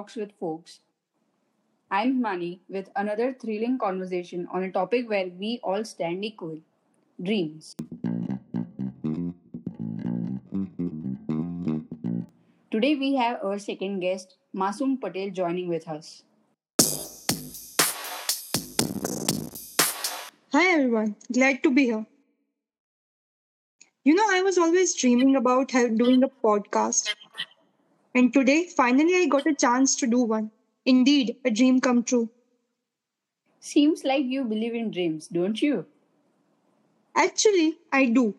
Talks with Folks. I'm Mani with another thrilling conversation on a topic where we all stand equal dreams. Today we have our second guest, Masum Patel, joining with us. Hi everyone, glad to be here. You know, I was always dreaming about doing a podcast, and today finally I got a chance to do one. Indeed, a dream come true. Seems like you believe in dreams, don't you? Actually, I do.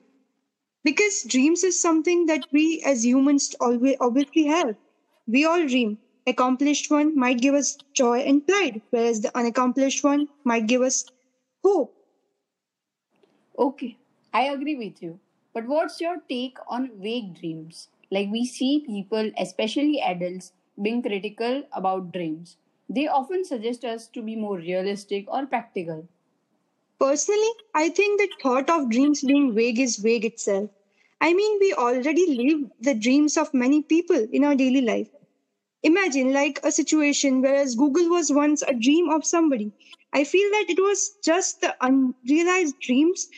Because dreams is something that we as humans always obviously have. We all dream. Accomplished one might give us joy and pride, whereas the unaccomplished one might give us hope. Okay, I agree with you. But what's your take on vague dreams? Like we see people, especially adults, being critical about dreams. They often suggest us to be more realistic or practical. Personally, I think the thought of dreams being vague is vague itself. I mean, we already live the dreams of many people in our daily life. Imagine like a situation whereas Google was once a dream of somebody. I feel that it was just the unrealized dreams.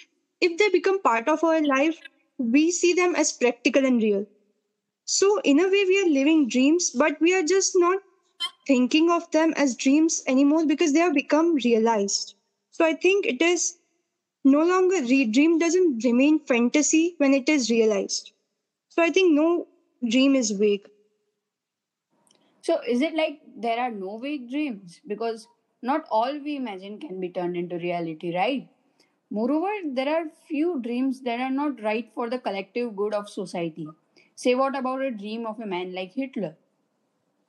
If they become part of our life, we see them as practical and real. So, in a way, we are living dreams, but we are just not thinking of them as dreams anymore because they have become realized. So, I think it is no longer re- dream doesn't remain fantasy when it is realized. So, I think no dream is vague. So, is it like there are no vague dreams? Because not all we imagine can be turned into reality, right? Moreover, there are few dreams that are not right for the collective good of society. Say, what about a dream of a man like Hitler?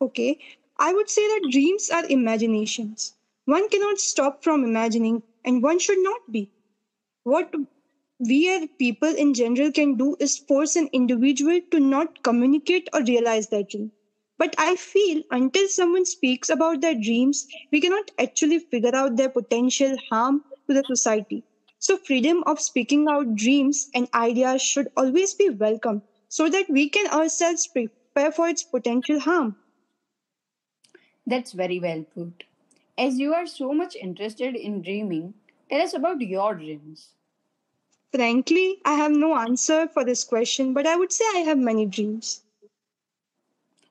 Okay, I would say that dreams are imaginations. One cannot stop from imagining, and one should not be. What we as people in general can do is force an individual to not communicate or realize their dream. But I feel until someone speaks about their dreams, we cannot actually figure out their potential harm to the society. So, freedom of speaking out dreams and ideas should always be welcome so that we can ourselves prepare for its potential harm. That's very well put. As you are so much interested in dreaming, tell us about your dreams. Frankly, I have no answer for this question, but I would say I have many dreams.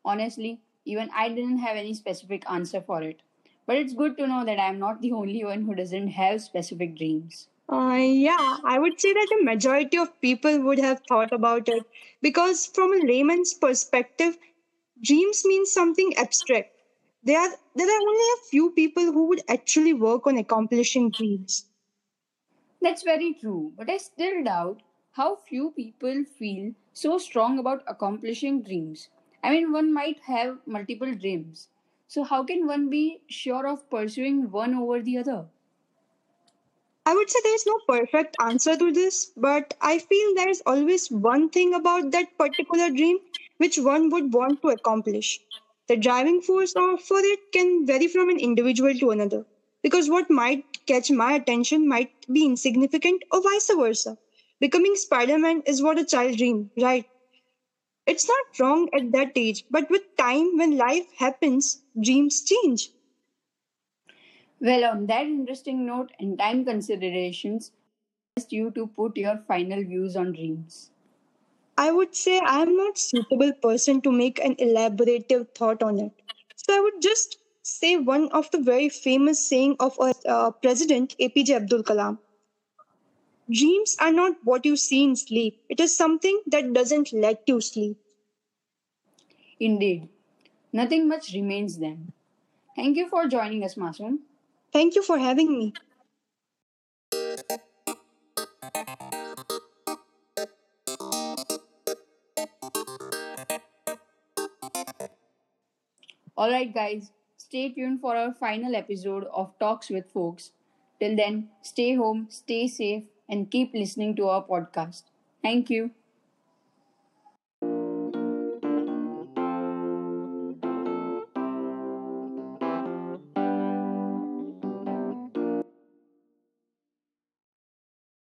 Honestly, even I didn't have any specific answer for it. But it's good to know that I'm not the only one who doesn't have specific dreams. Uh, yeah, I would say that the majority of people would have thought about it because, from a layman's perspective, dreams mean something abstract. There are, there are only a few people who would actually work on accomplishing dreams. That's very true, but I still doubt how few people feel so strong about accomplishing dreams. I mean, one might have multiple dreams. So, how can one be sure of pursuing one over the other? I would say there's no perfect answer to this, but I feel there's always one thing about that particular dream which one would want to accomplish. The driving force of- for it can vary from an individual to another, because what might catch my attention might be insignificant or vice versa. Becoming Spider Man is what a child dream, right? It's not wrong at that age, but with time, when life happens, dreams change. Well, on that interesting note and time considerations, I asked you to put your final views on dreams. I would say I am not suitable person to make an elaborative thought on it. So I would just say one of the very famous saying of our uh, president APJ Abdul Kalam. Dreams are not what you see in sleep. It is something that doesn't let you sleep. Indeed, nothing much remains then. Thank you for joining us, Masoom. Thank you for having me. Alright, guys, stay tuned for our final episode of Talks with Folks. Till then, stay home, stay safe, and keep listening to our podcast. Thank you.